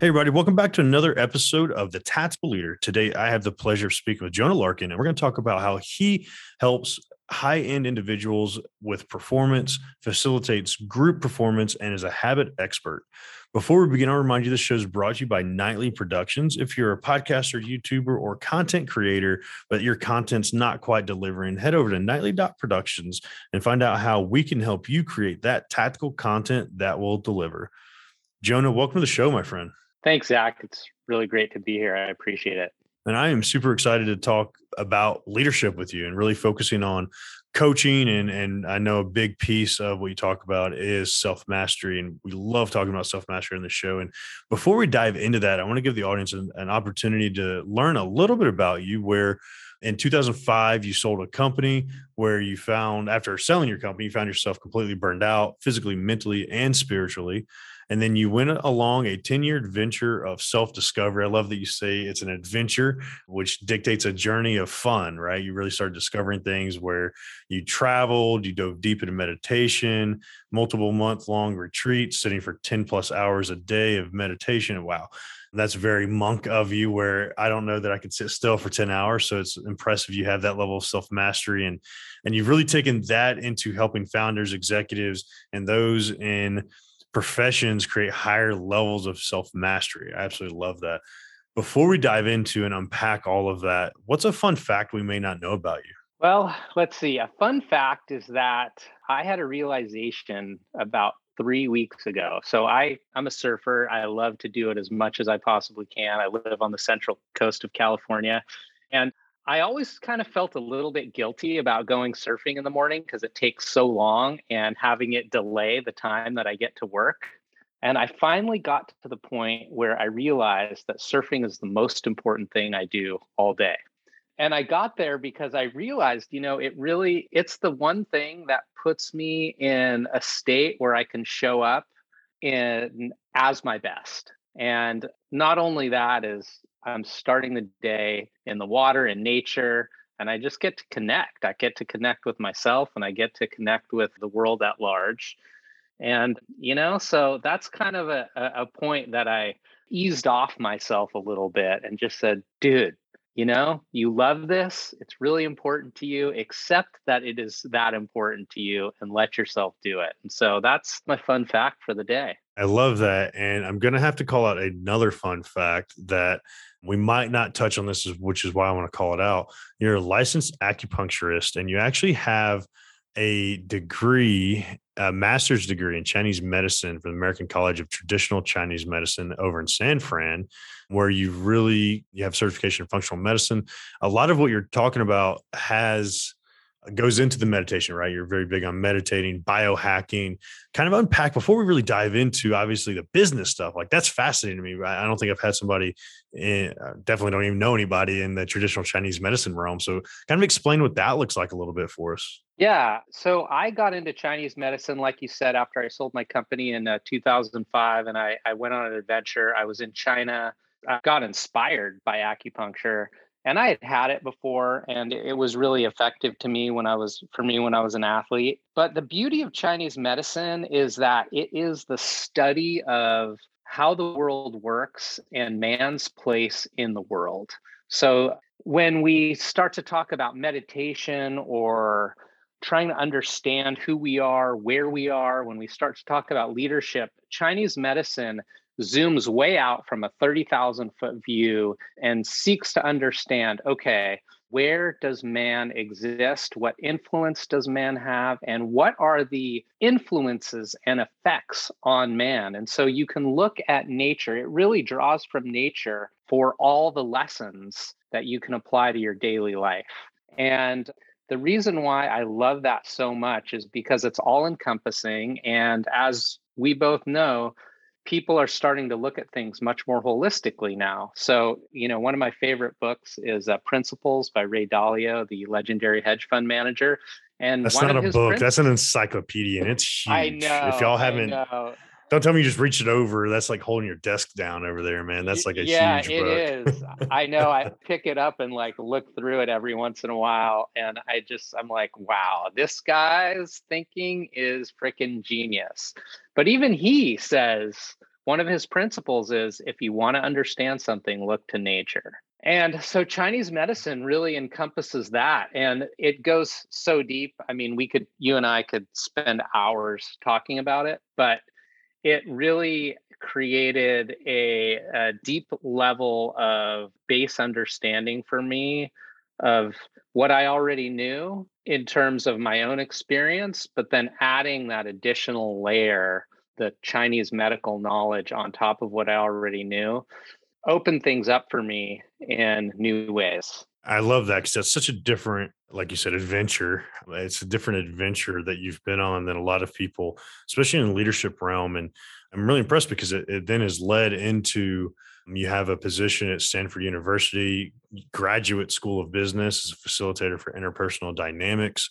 Hey, everybody, welcome back to another episode of The Tactical Leader. Today, I have the pleasure of speaking with Jonah Larkin, and we're going to talk about how he helps high end individuals with performance, facilitates group performance, and is a habit expert. Before we begin, I'll remind you this show is brought to you by Knightly Productions. If you're a podcaster, YouTuber, or content creator, but your content's not quite delivering, head over to knightly.productions and find out how we can help you create that tactical content that will deliver. Jonah, welcome to the show, my friend. Thanks, Zach. It's really great to be here. I appreciate it. And I am super excited to talk about leadership with you and really focusing on coaching. And, and I know a big piece of what you talk about is self mastery. And we love talking about self mastery in the show. And before we dive into that, I want to give the audience an, an opportunity to learn a little bit about you where in 2005 you sold a company where you found after selling your company you found yourself completely burned out physically mentally and spiritually and then you went along a 10 year adventure of self discovery. I love that you say it's an adventure, which dictates a journey of fun, right? You really started discovering things where you traveled, you dove deep into meditation, multiple month long retreats, sitting for 10 plus hours a day of meditation. Wow. That's very monk of you, where I don't know that I could sit still for 10 hours. So it's impressive you have that level of self mastery and and you've really taken that into helping founders, executives, and those in professions create higher levels of self mastery. I absolutely love that. Before we dive into and unpack all of that, what's a fun fact we may not know about you? Well, let's see. A fun fact is that I had a realization about three weeks ago. So I I'm a surfer. I love to do it as much as I possibly can. I live on the central coast of California, and I always kind of felt a little bit guilty about going surfing in the morning because it takes so long and having it delay the time that I get to work. And I finally got to the point where I realized that surfing is the most important thing I do all day. And I got there because I realized, you know, it really it's the one thing that puts me in a state where I can show up in as my best. And not only that is I'm starting the day in the water in nature and I just get to connect. I get to connect with myself and I get to connect with the world at large. And, you know, so that's kind of a, a point that I eased off myself a little bit and just said, dude, you know, you love this. It's really important to you. Accept that it is that important to you and let yourself do it. And so that's my fun fact for the day. I love that. And I'm going to have to call out another fun fact that we might not touch on this, which is why I want to call it out. You're a licensed acupuncturist and you actually have a degree, a master's degree in Chinese medicine from the American College of Traditional Chinese Medicine over in San Fran, where you really you have certification in functional medicine. A lot of what you're talking about has goes into the meditation, right? You're very big on meditating, biohacking, kind of unpack before we really dive into obviously the business stuff. Like that's fascinating to me. I don't think I've had somebody, in, uh, definitely don't even know anybody in the traditional Chinese medicine realm. So kind of explain what that looks like a little bit for us. Yeah. So I got into Chinese medicine, like you said, after I sold my company in uh, 2005 and I, I went on an adventure. I was in China. I got inspired by acupuncture and I had had it before and it was really effective to me when I was for me when I was an athlete. But the beauty of Chinese medicine is that it is the study of how the world works and man's place in the world. So when we start to talk about meditation or trying to understand who we are, where we are, when we start to talk about leadership, Chinese medicine zooms way out from a 30,000 foot view and seeks to understand okay, where does man exist? What influence does man have? And what are the influences and effects on man? And so you can look at nature, it really draws from nature for all the lessons that you can apply to your daily life. And the reason why I love that so much is because it's all encompassing. And as we both know, people are starting to look at things much more holistically now. So, you know, one of my favorite books is uh, Principles by Ray Dalio, the legendary hedge fund manager. And that's not a book, that's an encyclopedia, and it's huge. I know. If y'all haven't, don't tell me you just reach it over. That's like holding your desk down over there, man. That's like a yeah, huge book. it is. I know. I pick it up and like look through it every once in a while, and I just I'm like, wow, this guy's thinking is freaking genius. But even he says one of his principles is if you want to understand something, look to nature. And so Chinese medicine really encompasses that. And it goes so deep. I mean, we could, you and I could spend hours talking about it, but it really created a, a deep level of base understanding for me of what I already knew in terms of my own experience, but then adding that additional layer, the Chinese medical knowledge on top of what I already knew, opened things up for me in new ways. I love that because that's such a different, like you said, adventure. It's a different adventure that you've been on than a lot of people, especially in the leadership realm. And I'm really impressed because it, it then has led into um, you have a position at Stanford University, graduate school of business as a facilitator for interpersonal dynamics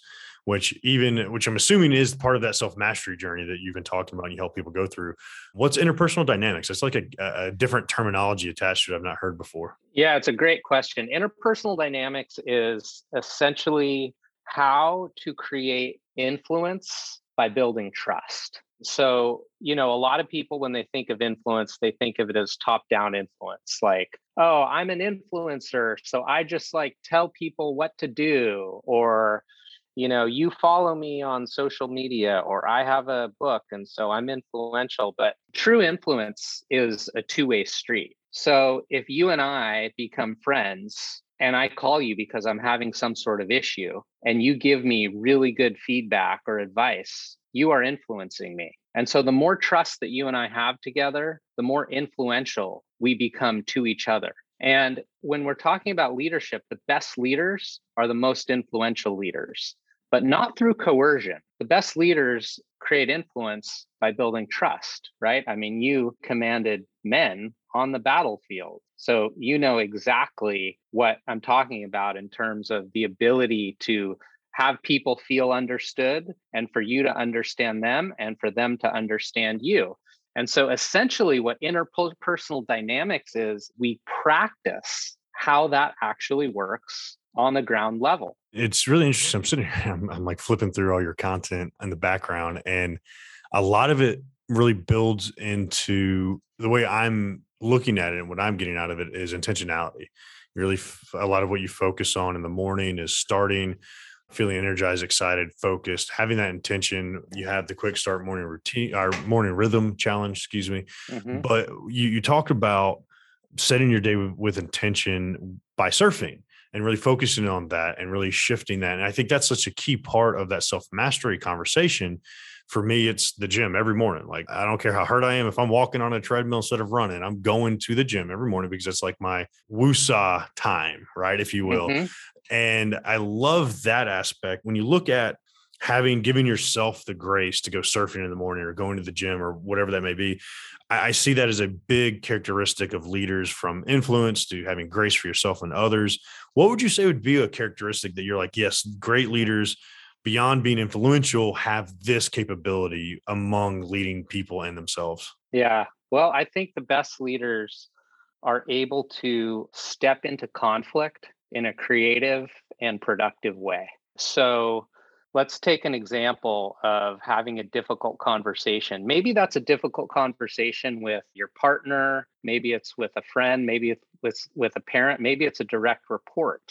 which even which I'm assuming is part of that self mastery journey that you've been talking about. And you help people go through. What's interpersonal dynamics? It's like a, a, different terminology attached to it I've not heard before. Yeah, it's a great question. Interpersonal dynamics is essentially how to create influence by building trust. So, you know, a lot of people, when they think of influence, they think of it as top down influence, like, oh, I'm an influencer. So I just like tell people what to do, or you know, you follow me on social media or I have a book and so I'm influential, but true influence is a two way street. So if you and I become friends and I call you because I'm having some sort of issue and you give me really good feedback or advice, you are influencing me. And so the more trust that you and I have together, the more influential we become to each other. And when we're talking about leadership, the best leaders are the most influential leaders but not through coercion. The best leaders create influence by building trust, right? I mean, you commanded men on the battlefield. So you know exactly what I'm talking about in terms of the ability to have people feel understood and for you to understand them and for them to understand you. And so essentially, what interpersonal dynamics is, we practice how that actually works on the ground level. It's really interesting. I'm sitting here, I'm, I'm like flipping through all your content in the background, and a lot of it really builds into the way I'm looking at it and what I'm getting out of it is intentionality. Really, a lot of what you focus on in the morning is starting feeling energized, excited, focused, having that intention. You have the quick start morning routine, our morning rhythm challenge, excuse me. Mm-hmm. But you, you talked about setting your day with, with intention by surfing and really focusing on that and really shifting that. And I think that's such a key part of that self mastery conversation. For me, it's the gym every morning. Like, I don't care how hurt I am. If I'm walking on a treadmill instead of running, I'm going to the gym every morning because it's like my woosah time, right? If you will. Mm-hmm. And I love that aspect. When you look at having given yourself the grace to go surfing in the morning or going to the gym or whatever that may be I, I, see that as a big characteristic of leaders from influence to having grace for yourself and others what would you say would be a characteristic that you're like yes great leaders beyond being influential have this capability among leading people and themselves yeah. Well i think the best leaders are able to step into conflict in a creative and productive way. So let's take an example of having a difficult conversation. Maybe that's a difficult conversation with your partner, maybe it's with a friend, maybe it's with, with a parent, maybe it's a direct report.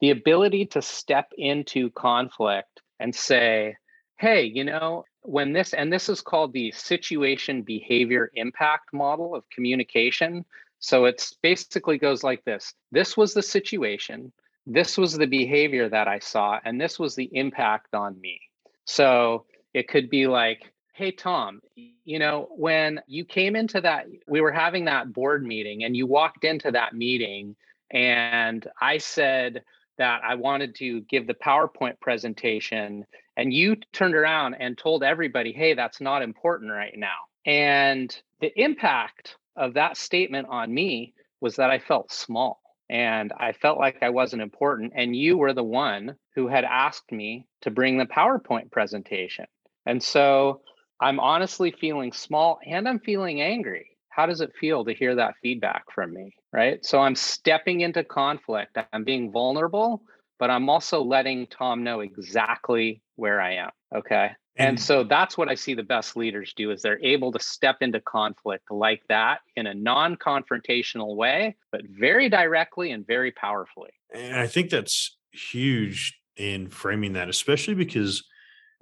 The ability to step into conflict and say, hey, you know, when this, and this is called the situation behavior impact model of communication. So it's basically goes like this this was the situation this was the behavior that I saw, and this was the impact on me. So it could be like, hey, Tom, you know, when you came into that, we were having that board meeting, and you walked into that meeting, and I said, that I wanted to give the PowerPoint presentation, and you turned around and told everybody, hey, that's not important right now. And the impact of that statement on me was that I felt small and I felt like I wasn't important. And you were the one who had asked me to bring the PowerPoint presentation. And so I'm honestly feeling small and I'm feeling angry. How does it feel to hear that feedback from me? Right. So I'm stepping into conflict. I'm being vulnerable, but I'm also letting Tom know exactly where I am. Okay. And so that's what I see the best leaders do is they're able to step into conflict like that in a non-confrontational way, but very directly and very powerfully. And I think that's huge in framing that, especially because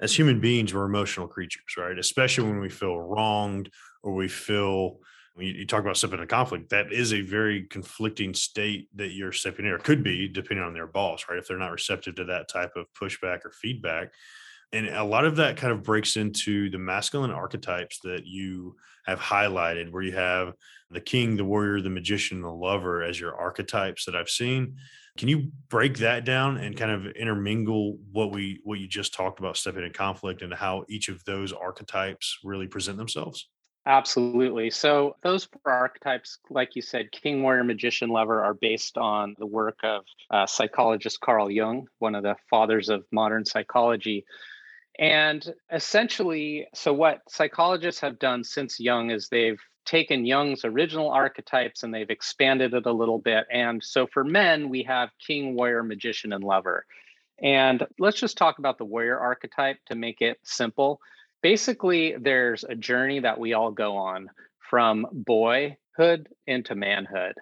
as human beings, we're emotional creatures, right? Especially when we feel wronged or we feel you, talk about stepping into conflict, that is a very conflicting state that you're stepping in, or could be depending on their boss, right? If they're not receptive to that type of pushback or feedback, and a lot of that kind of breaks into the masculine archetypes that you have highlighted where you have the king the warrior the magician the lover as your archetypes that i've seen can you break that down and kind of intermingle what we what you just talked about stepping in conflict and how each of those archetypes really present themselves Absolutely. So, those four archetypes, like you said, King, Warrior, Magician, Lover, are based on the work of uh, psychologist Carl Jung, one of the fathers of modern psychology. And essentially, so what psychologists have done since Jung is they've taken Jung's original archetypes and they've expanded it a little bit. And so for men, we have king, warrior, magician, and lover. And let's just talk about the warrior archetype to make it simple. Basically, there's a journey that we all go on from boyhood into manhood.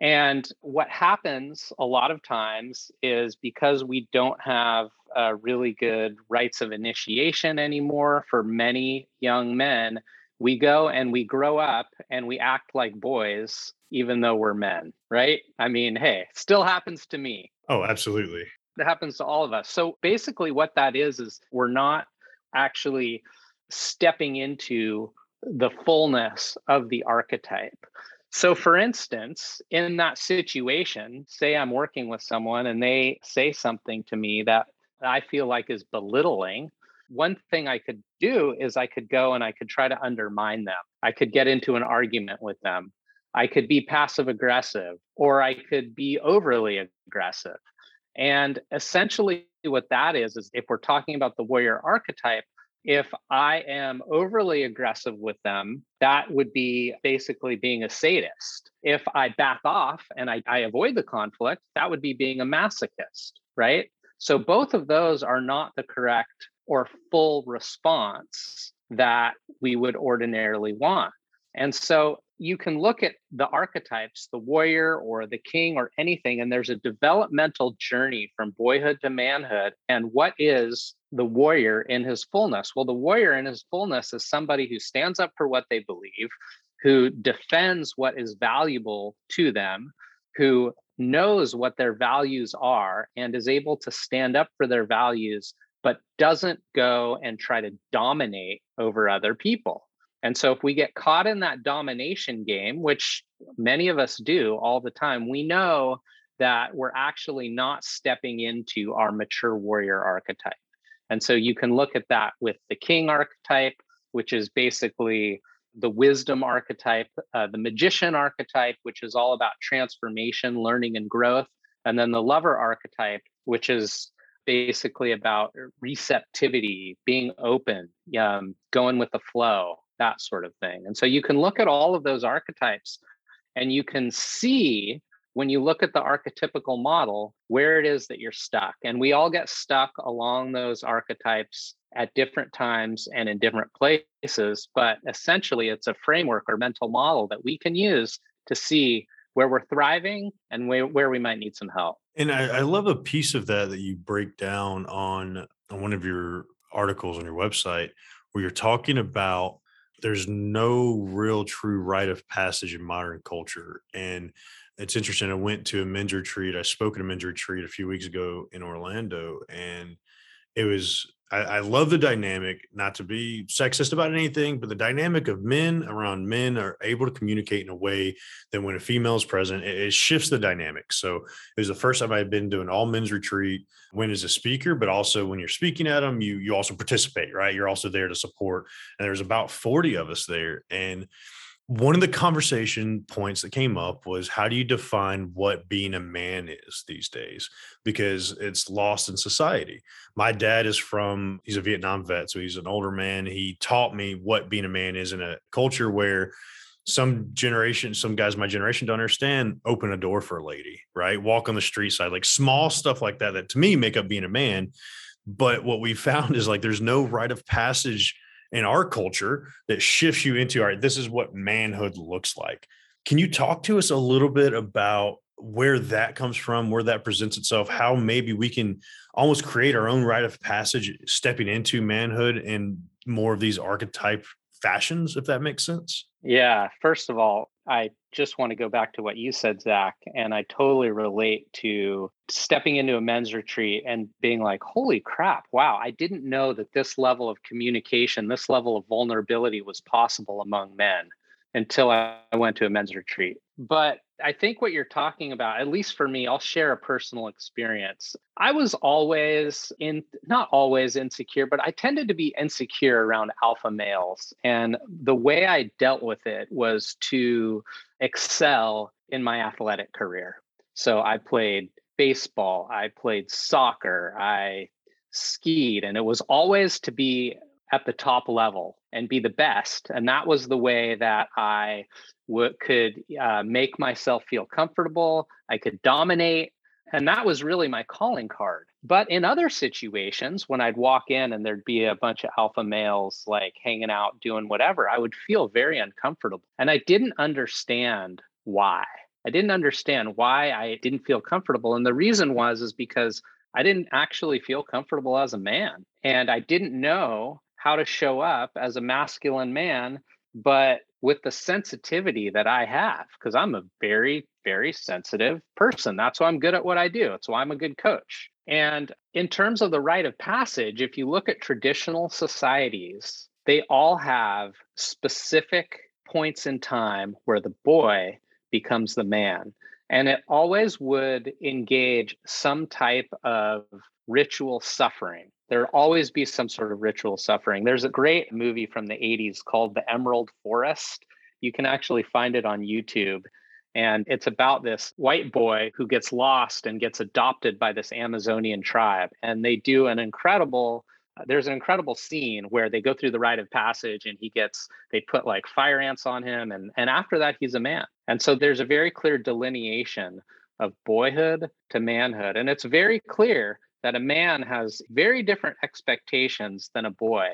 And what happens a lot of times is because we don't have uh, really good rites of initiation anymore for many young men, we go and we grow up and we act like boys, even though we're men, right? I mean, hey, still happens to me. Oh, absolutely. It happens to all of us. So basically, what that is, is we're not actually stepping into the fullness of the archetype. So, for instance, in that situation, say I'm working with someone and they say something to me that I feel like is belittling. One thing I could do is I could go and I could try to undermine them. I could get into an argument with them. I could be passive aggressive or I could be overly aggressive. And essentially, what that is, is if we're talking about the warrior archetype, if I am overly aggressive with them, that would be basically being a sadist. If I back off and I, I, avoid the conflict, that would be being a masochist, right? So both of those are not the correct or full response that we would ordinarily want. And so you can look at the archetypes, the warrior or the king or anything, and there's a developmental journey from boyhood to manhood. And what is the warrior in his fullness? Well, the warrior in his fullness is somebody who stands up for what they believe, who defends what is valuable to them, who knows what their values are and is able to stand up for their values, but doesn't go and try to dominate over other people. And so, if we get caught in that domination game, which many of us do all the time, we know that we're actually not stepping into our mature warrior archetype. And so, you can look at that with the king archetype, which is basically the wisdom archetype, uh, the magician archetype, which is all about transformation, learning, and growth. And then the lover archetype, which is basically about receptivity, being open, um, going with the flow, that sort of thing. And so you can look at all of those archetypes and you can see when you look at the archetypical model where it is that you're stuck. And we all get stuck along those archetypes at different times and in different places. But essentially, it's a framework or mental model that we can use to see where we're thriving and where, where we might need some help. And I, I love a piece of that that you break down on, on one of your articles on your website where you're talking about there's no real true rite of passage in modern culture. And it's interesting. I went to a men's retreat. I spoke at a men's retreat a few weeks ago in Orlando, and it was I, I, love the dynamic, not to be sexist about anything, but the dynamic of men around men are able to communicate in a way that when a female is present, it, it shifts the dynamic. So it was the first time I had been to an all men's retreat when as a speaker, but also when you're speaking at them, you you also participate, right? You're also there to support. And there's about 40 of us there. And one of the conversation points that came up was how do you define what being a man is these days? Because it's lost in society. My dad is from he's a vietnam vet so he's an older man. He taught me what being a man is in a culture where some generation some guys my generation don't understand open a door for a lady right? Walk on the street side like small stuff like that that to me make up being a man. But what we found is like there's no rite of passage in our culture that shifts you into all right this is what manhood looks like. Can you talk to us a little bit about where that comes from where that presents itself how maybe we can almost create our own rite of passage stepping into manhood and more of these archetype fashions if that makes sense? Yeah first of all I just want to go back to what you said, Zach, and I totally relate to stepping into a men's retreat and being like, holy crap, wow, I didn't know that this level of communication, this level of vulnerability was possible among men until I went to a men's retreat. But I think what you're talking about, at least for me, I'll share a personal experience. I was always in, not always insecure, but I tended to be insecure around alpha males. And the way I dealt with it was to excel in my athletic career. So I played baseball, I played soccer, I skied, and it was always to be at the top level and be the best. And that was the way that I w- could uh, make myself feel comfortable. I could dominate. And that was really my calling card. But in other situations, when I'd walk in and there'd be a bunch of alpha males like hanging out, doing whatever, I would feel very uncomfortable. And I didn't understand why. I didn't understand why I didn't feel comfortable. And the reason was is because I didn't actually feel comfortable as a man. And I didn't know how to show up as a masculine man, but with the sensitivity that I have, because I'm a very, very sensitive person. That's why I'm good at what I do. That's why I'm a good coach. And in terms of the rite of passage, if you look at traditional societies, they all have specific points in time where the boy becomes the man. And it always would engage some type of ritual suffering there always be some sort of ritual suffering. There's a great movie from the 80s called The Emerald Forest. You can actually find it on YouTube. And it's about this white boy who gets lost and gets adopted by this Amazonian tribe. And they do an incredible, uh, there's an incredible scene where they go through the rite of passage and he gets, they put like fire ants on him. And, and after that, he's a man. And so there's a very clear delineation of boyhood to manhood. And it's very clear that a man has very different expectations than a boy.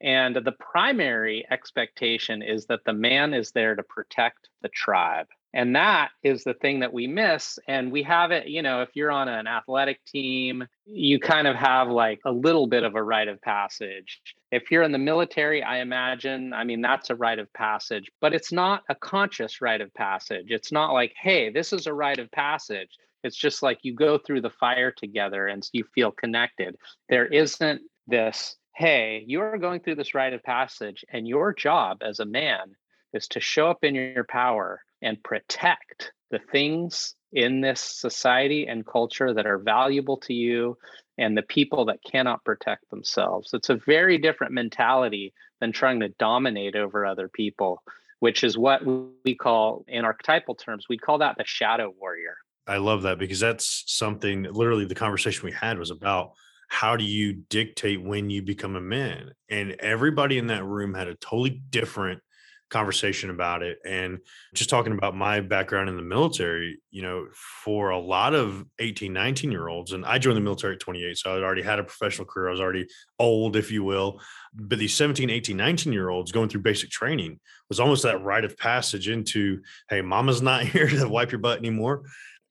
And the primary expectation is that the man is there to protect the tribe. And that is the thing that we miss. And we have it, you know, if you're on an athletic team, you kind of have like a little bit of a rite of passage. If you're in the military, I imagine, I mean, that's a rite of passage, but it's not a conscious rite of passage. It's not like, hey, this is a rite of passage. It's just like you go through the fire together and you feel connected. There isn't this, hey, you're going through this rite of passage, and your job as a man is to show up in your power and protect the things in this society and culture that are valuable to you and the people that cannot protect themselves. It's a very different mentality than trying to dominate over other people, which is what we call, in archetypal terms, we call that the shadow warrior. I love that because that's something literally the conversation we had was about how do you dictate when you become a man? And everybody in that room had a totally different conversation about it. And just talking about my background in the military you know for a lot of 18 19 year olds and i joined the military at 28 so i already had a professional career. I was already old if you will. But these 17 18 19 year olds going through basic training was almost that rite of passage into hey mama's not here to wipe your butt anymore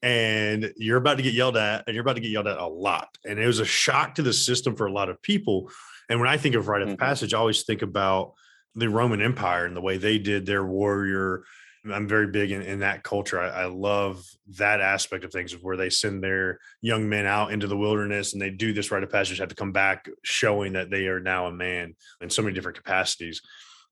and you're about to get yelled at and you're about to get yelled at a lot and it was a shock to the system for a lot of people and when i think of rite of mm-hmm. passage i always think about the roman empire and the way they did their warrior I'm very big in, in that culture. I, I, love that aspect of things where they send their young men out into the wilderness and they do this rite of passage, have to come back showing that they are now a man in so many different capacities.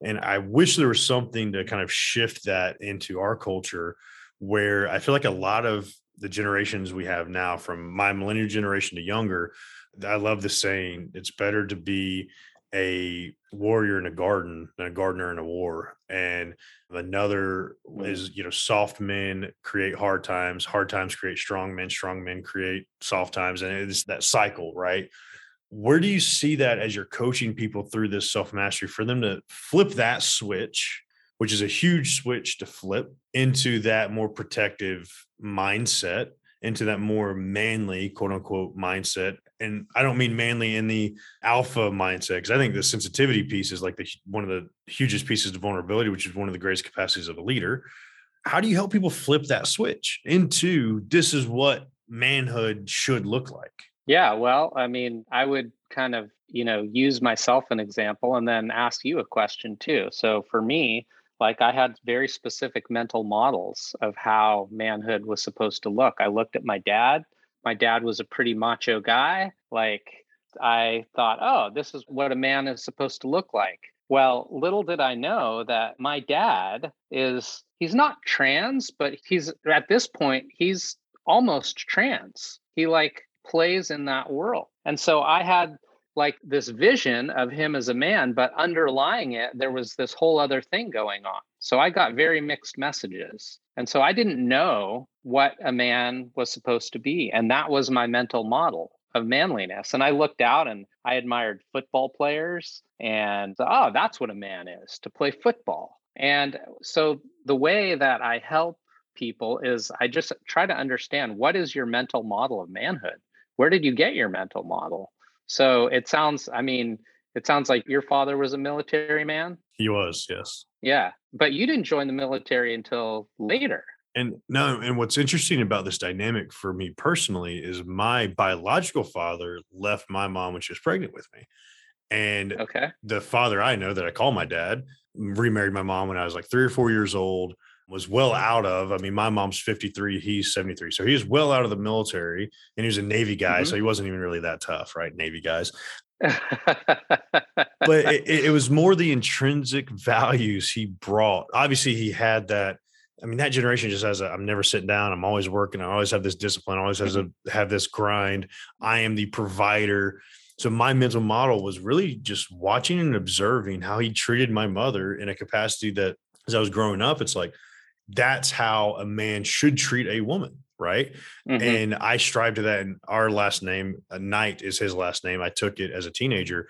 And I wish there was something to kind of shift that into our culture where I feel like a lot of the generations we have now, from my millennial generation to younger, I love the saying, it's better to be a warrior in a garden than a gardener in a war. And another mm. is, you know, soft men create hard times, hard times create strong men, strong men create soft times. And it's that cycle, right? Where do you see that as you're coaching people through this self mastery for them to flip that switch, which is a huge switch to flip into that more protective mindset into that more manly quote unquote mindset. And i don't mean manly in the alpha mindset because i think the sensitivity piece is like the one of the hugest pieces of vulnerability which is one of the greatest capacities of a leader. How do you help people flip that switch into this is what manhood should look like? Yeah well i mean i would kind of you know use myself an example and then ask you a question too. So for me like I had very specific mental models of how manhood was supposed to look. I looked at my dad. My dad was a pretty macho guy. Like I thought, oh, this is what a man is supposed to look like. Well, little did I know that my dad is, he's not trans, but he's at this point, he's almost trans. He like plays in that world. And so I had like this vision of him as a man, but underlying it, there was this whole other thing going on. So I got very mixed messages. And so I didn't know what a man was supposed to be. And that was my mental model of manliness. And I looked out and I admired football players and, oh, that's what a man is to play football. And uh, so the way that I help people is I just try to understand what is your mental model of manhood? Where did you get your mental model? So it sounds, I mean, it sounds like your father was a military man. He was, yes. Yeah. But you didn't join the military until later. And no, and what's interesting about this dynamic for me personally is my biological father left my mom when she was pregnant with me. And okay. the father I know that I call my dad remarried my mom when I was like three or four years old was well out of. I mean, my mom's 53, he's 73. So he was well out of the military and he was a Navy guy. Mm-hmm. So he wasn't even really that tough, right? Navy guys. but it, it, was more the intrinsic values he brought. Obviously, he had that. I mean, that generation just has a I'm never sitting down. I'm always working. I always have this discipline. I always has to mm-hmm. have this grind. I am the provider. So my mental model was really just watching and observing how he treated my mother in a capacity that as I was growing up, it's like, that's how a man should treat a woman right? Mm-hmm. and i strive to that and our last name uh, knight is his last name. I took it as a teenager.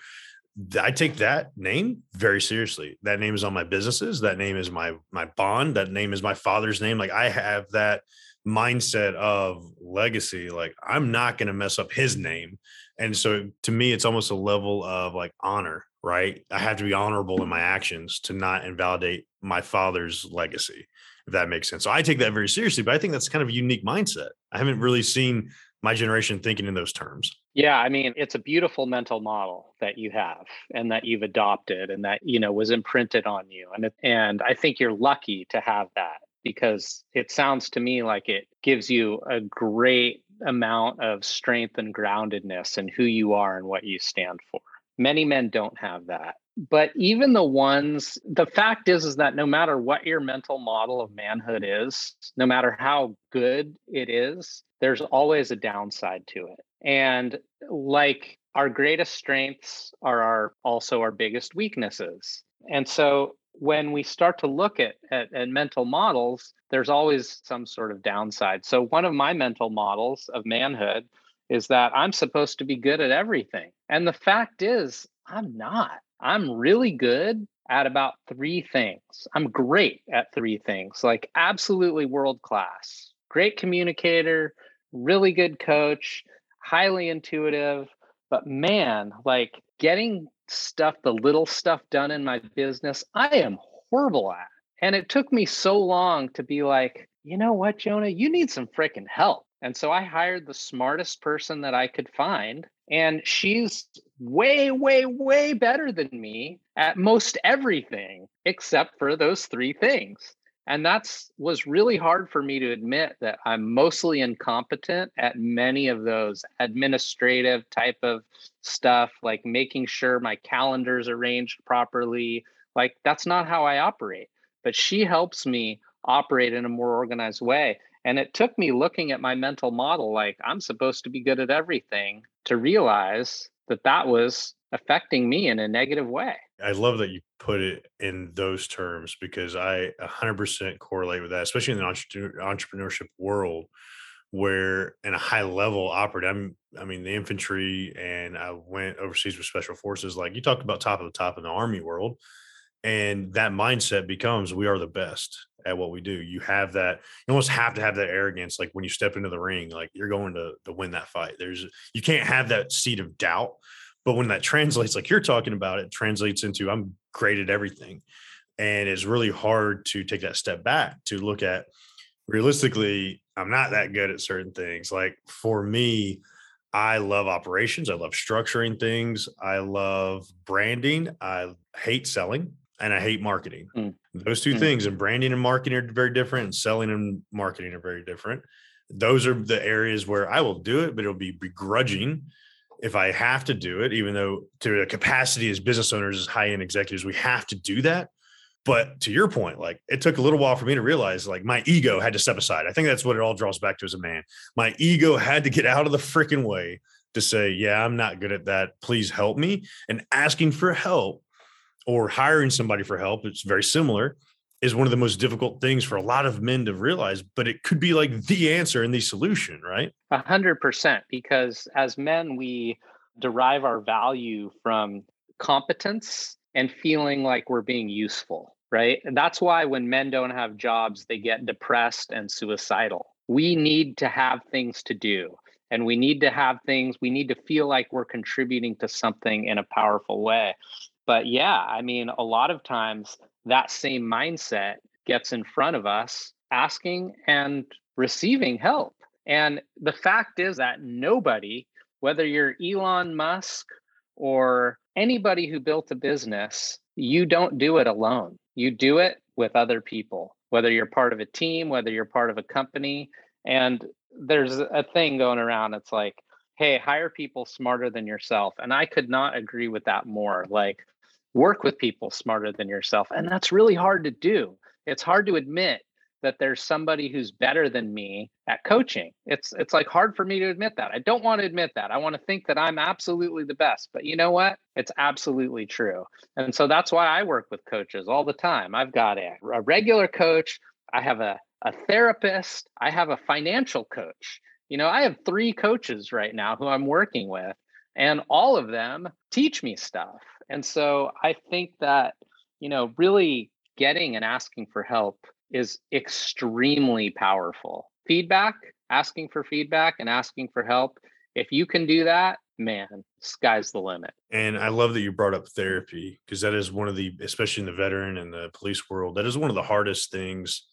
I take that name very seriously. That name is on my businesses. That name is my my bond. That name is my father's name. Like i have that mindset of legacy. Like i'm not going to mess up his name. And so to me it's almost a level of like honor right? I have to be honorable in my actions to not invalidate my father's legacy if that makes sense. So I take that very seriously, but I think that's kind of a unique mindset. I haven't really seen my generation thinking in those terms. Yeah, I mean, it's a beautiful mental model that you have and that you've adopted and that, you know, was imprinted on you. And it, and I think you're lucky to have that because it sounds to me like it gives you a great amount of strength and groundedness in who you are and what you stand for. Many men don't have that but even the ones the fact is is that no matter what your mental model of manhood is no matter how good it is there's always a downside to it. And like our greatest strengths are our also our biggest weaknesses. And so when we start to look at, at, at mental models there's always some sort of downside. So one of my mental models of manhood is that i'm supposed to be good at everything. And the fact is i'm not I'm really good at about three things. I'm great at three things, like absolutely world class. Great communicator, really good coach, highly intuitive. But man, like getting stuff, the little stuff done in my business, I am horrible at. And it took me so long to be like, you know what, Jonah, you need some freaking help. And so I hired the smartest person that I could find. And she's way, way, way better than me at most everything except for those three things. and that's was really hard for me to admit that i'm mostly incompetent at many of those administrative type of stuff like making sure my calendar's arranged properly like that's not how i operate but she helps me operate in a more organized way and it took me looking at my mental model like i'm supposed to be good at everything to realize that that was affecting me in a negative way I love that you put it in those terms because I 100% correlate with that, especially in the entrepreneurship world, where in a high level operative, I'm, I mean, the infantry and I went overseas with special forces. Like you talked about top of the top in the army world. And that mindset becomes we are the best at what we do. You have that, you almost have to have that arrogance. Like when you step into the ring, like you're going to, to win that fight. There's, you can't have that seed of doubt but when that translates, like you're talking about, it translates into I'm great at everything. And it's really hard to take that step back to look at realistically, I'm not that good at certain things. Like for me, I love operations. I love structuring things. I love branding. I hate selling and I hate marketing. Mm. Those two mm. things and branding and marketing are very different and selling and marketing are very different. Those are the areas where I will do it, but it'll be begrudging if I have to do it, even though to a capacity as business owners, as high end executives, we have to do that. But to your point, like it took a little while for me to realize like my ego had to step aside. I think that's what it all draws back to as a man. My ego had to get out of the freaking way to say, yeah, I'm not good at that. Please help me. And asking for help or hiring somebody for help, it's very similar is one of the most difficult things for a lot of men to realize, but it could be like the answer and the solution, right? A hundred percent. Because as men, we derive our value from competence and feeling like we're being useful, right? And that's why when men don't have jobs, they get depressed and suicidal. We need to have things to do and we need to have things, we need to feel like we're contributing to something in a powerful way. But yeah, I mean, a lot of times that same mindset gets in front of us asking and receiving help. And the fact is that nobody, whether you're Elon Musk or anybody who built a business, you don't do it alone. You do it with other people, whether you're part of a team, whether you're part of a company. And there's a thing going around. It's like, hey, hire people smarter than yourself. And I could not agree with that more. Like, work with people smarter than yourself. And that's really hard to do. It's hard to admit that there's somebody who's better than me at coaching. It's it's like hard for me to admit that. I don't want to admit that. I want to think that I'm absolutely the best. But you know what? It's absolutely true. And so that's why I work with coaches all the time. I've got a, a regular coach, I have a a therapist, I have a financial coach. You know, I have 3 coaches right now who I'm working with and all of them teach me stuff and so I think that, you know, really getting and asking for help is extremely powerful. Feedback, asking for feedback and asking for help. If you can do that, man, sky's the limit. And I love that you brought up therapy because that is one of the, especially in the veteran and the police world, that is one of the hardest things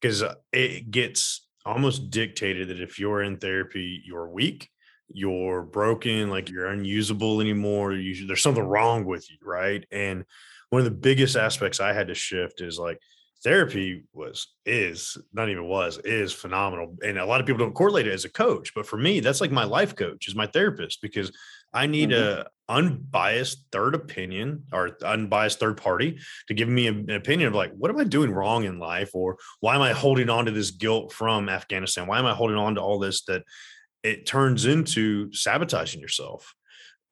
because uh, it gets almost dictated that if you're in therapy, you're weak you're broken, like you're unusable anymore. You, there's something wrong with you, right? And one of the biggest aspects I had to shift is like therapy was is not even was is phenomenal and a lot of people don't correlate it as a coach but for me that's like my life coach is my therapist because i need mm-hmm. a unbiased third opinion or unbiased third party to give me an opinion of like what am i doing wrong in life or why am i holding on to this guilt from afghanistan why am i holding on to all this that it turns into sabotaging yourself.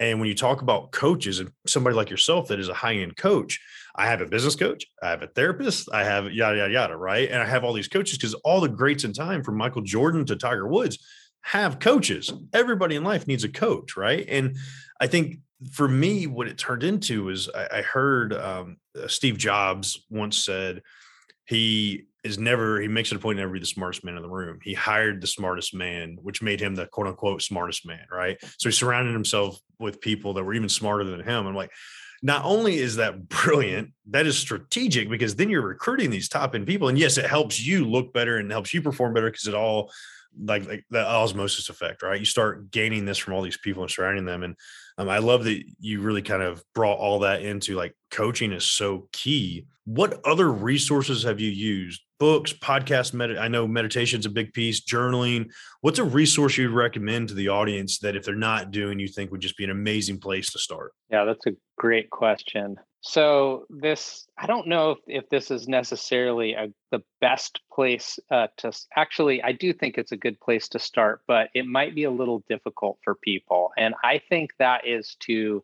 And when you talk about coaches and somebody like yourself that is a high end coach, I have a business coach, I have a therapist, I have yada, yada, yada, right? And I have all these coaches because all the greats in time from Michael Jordan to Tiger Woods have coaches. Everybody in life needs a coach, right? And I think for me, what it turned into is I, I heard um, Steve Jobs once said he is never he makes it a point to never be the smartest man in the room. He hired the smartest man, which made him the quote unquote smartest man, right? So he surrounded himself with people that were even smarter than him. I'm like, not only is that brilliant, that is strategic because then you're recruiting these top end people. And yes, it helps you look better and helps you perform better because it all like, like the osmosis effect, right? You start gaining this from all these people and surrounding them. And um, I love that you really kind of brought all that into like coaching is so key. What other resources have you used books, podcasts. Med- I know meditation's a big piece, journaling. What's a resource you'd recommend to the audience that if they're not doing, you think would just be an amazing place to start? Yeah, that's a great question. So this, I don't know if, if this is necessarily a, the best place uh, to actually, I do think it's a good place to start, but it might be a little difficult for people. And I think that is to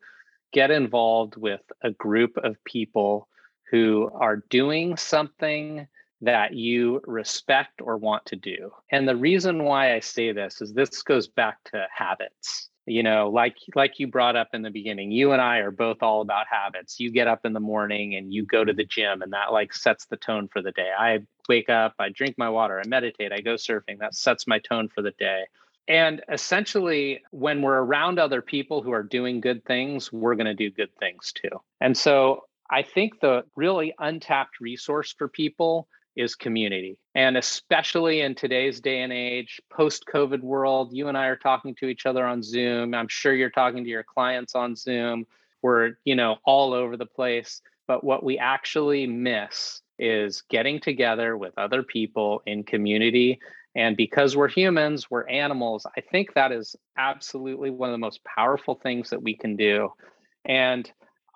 get involved with a group of people who are doing something that you respect or want to do. And the reason why I say this is this goes back to habits you know like like you brought up in the beginning you and i are both all about habits. You get up in the morning and you go to the gym and that like sets the tone for the day. I wake up i drink my water i meditate i go surfing that sets my tone for the day. And essentially when we're around other people who are doing good things we're going to do good things too. And so i think the really untapped resource for people is community. And especially in today's day and age, post COVID world, you and I are talking to each other on Zoom. I'm sure you're talking to your clients on Zoom. We're, you know, all over the place. But what we actually miss is getting together with other people in community. And because we're humans, we're animals, I think that is absolutely one of the most powerful things that we can do. And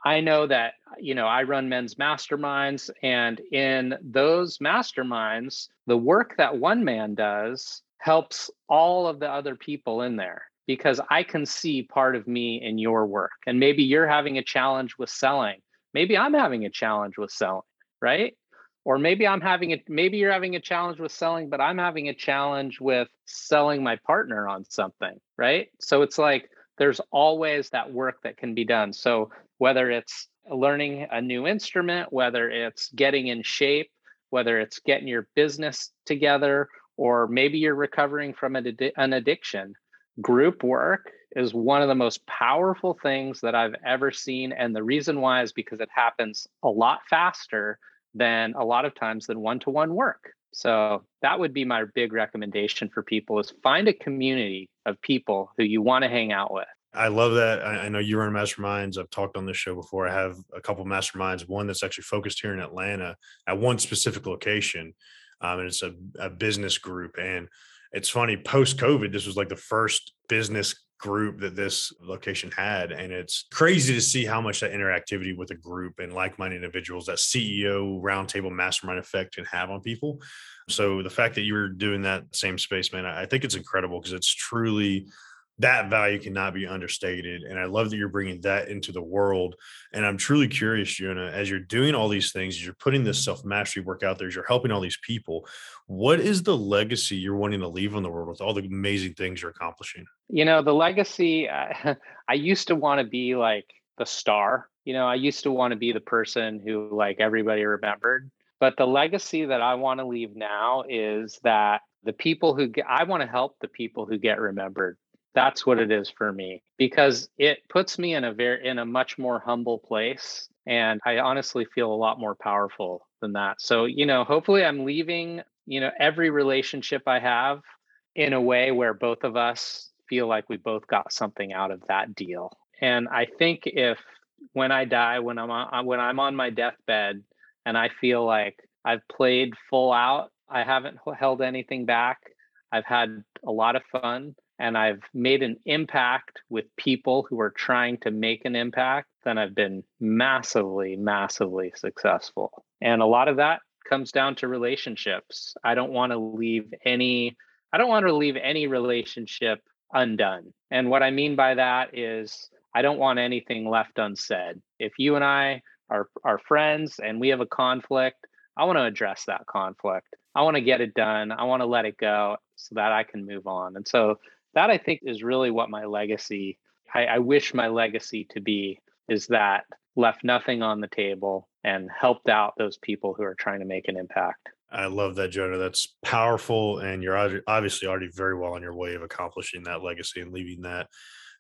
I know that, you know, I run men's masterminds, and in those masterminds, the work that one man does helps all of the other people in there because I can see part of me in your work. And maybe you're having a challenge with selling. Maybe I'm having a challenge with selling, right? Or maybe I'm having a maybe you're having a challenge with selling, but I'm having a challenge with selling my partner on something, right? So it's like there's always that work that can be done. So whether it's learning a new instrument, whether it's getting in shape, whether it's getting your business together, or maybe you're recovering from an, addiction, group work is one of the most powerful things that I've ever seen. And the reason why is because it happens a lot faster than a lot of times than one to one work. So that would be my big recommendation for people is find a community of people who you want to hang out with. I love that. I, know you run masterminds. I've talked on this show before. I have a couple masterminds, one that's actually focused here in Atlanta at one specific location. Um, and it's a, a business group. And it's funny, post COVID, this was like the first business group that this location had. And it's crazy to see how much that interactivity with a group and like minded individuals, that CEO roundtable mastermind effect can have on people. So the fact that you were doing that same space, man, I think it's incredible because it's truly that value cannot be understated. And I love that you're bringing that into the world. And I'm truly curious, Jonah, as you're doing all these things, as you're putting this self mastery work out there, as you're helping all these people, what is the legacy you're wanting to leave on the world with all the amazing things you're accomplishing? You know, the legacy, uh, I used to want to be like the star. You know, I used to want to be the person who like everybody remembered. But the legacy that I want to leave now is that the people who get, I want to help the people who get remembered that's what it is for me because it puts me in a very in a much more humble place and i honestly feel a lot more powerful than that. So you know hopefully i'm leaving you know every relationship i have in a way where both of us feel like we both got something out of that deal. And i think if when i die when i'm on when i'm on my deathbed and i feel like i've played full out i haven't held anything back i've had a lot of fun and I've made an impact with people who are trying to make an impact, then I've been massively, massively successful. And a lot of that comes down to relationships. I don't want to leave any I don't want to leave any relationship undone. And what I mean by that is I don't want anything left unsaid. If you and I are are friends and we have a conflict, I want to address that conflict. I want to get it done. I want to let it go so that I can move on. And so that I think is really what my legacy, I, I wish my legacy to be is that left nothing on the table and helped out those people who are trying to make an impact. I love that, Jonah. That's powerful. And you're obviously already very well on your way of accomplishing that legacy and leaving that.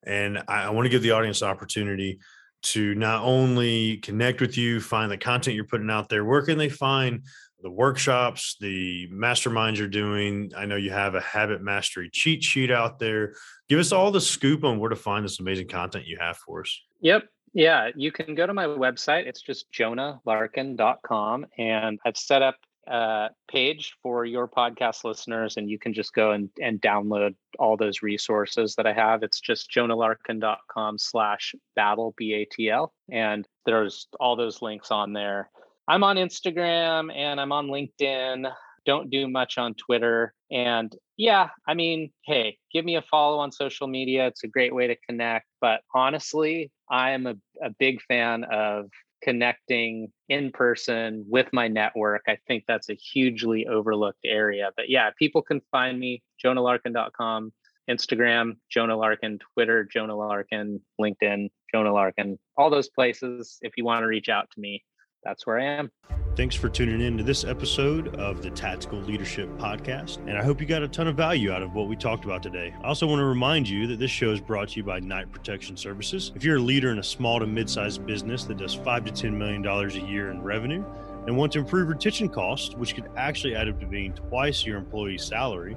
And I, want to give the audience opportunity to not only connect with you, find the content you're putting out there. Where can they find the workshops, the masterminds you're doing. I know you have a habit mastery cheat sheet out there. Give us all the scoop on where to find this amazing content you have for us. Yep. Yeah, you can go to my website. It's just jonahlarkin.com. And I've set up uh, page for your podcast listeners, and you can just go and, and download all those resources that I have. It's just jonahlarkin.com slash battle, B A T L. And there's all those links on there. I'm on Instagram and I'm on LinkedIn. Don't do much on Twitter. And yeah, I mean, hey, give me a follow on social media. It's a great way to connect. But honestly, I am a, a big fan of connecting in person with my network. I think that's a hugely overlooked area. But yeah, people can find me, jonahlarkin.com, Instagram, Jonah Larkin, Twitter, Jonah Larkin, LinkedIn, Jonah Larkin, all those places. If you want to reach out to me, that's where I am. Thanks for tuning in to this episode of the Tactical Leadership Podcast. And I hope you got a ton of value out of what we talked about today. I also want to remind you that this show is brought to you by Knight Protection Services. If you're a leader in a small to mid sized business that does five to $10 million a year in revenue and want to improve retention costs, which could actually add up to being twice your employee's salary,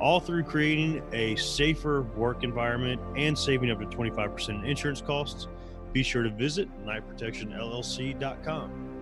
all through creating a safer work environment and saving up to 25% in insurance costs, be sure to visit knightprotectionllc.com.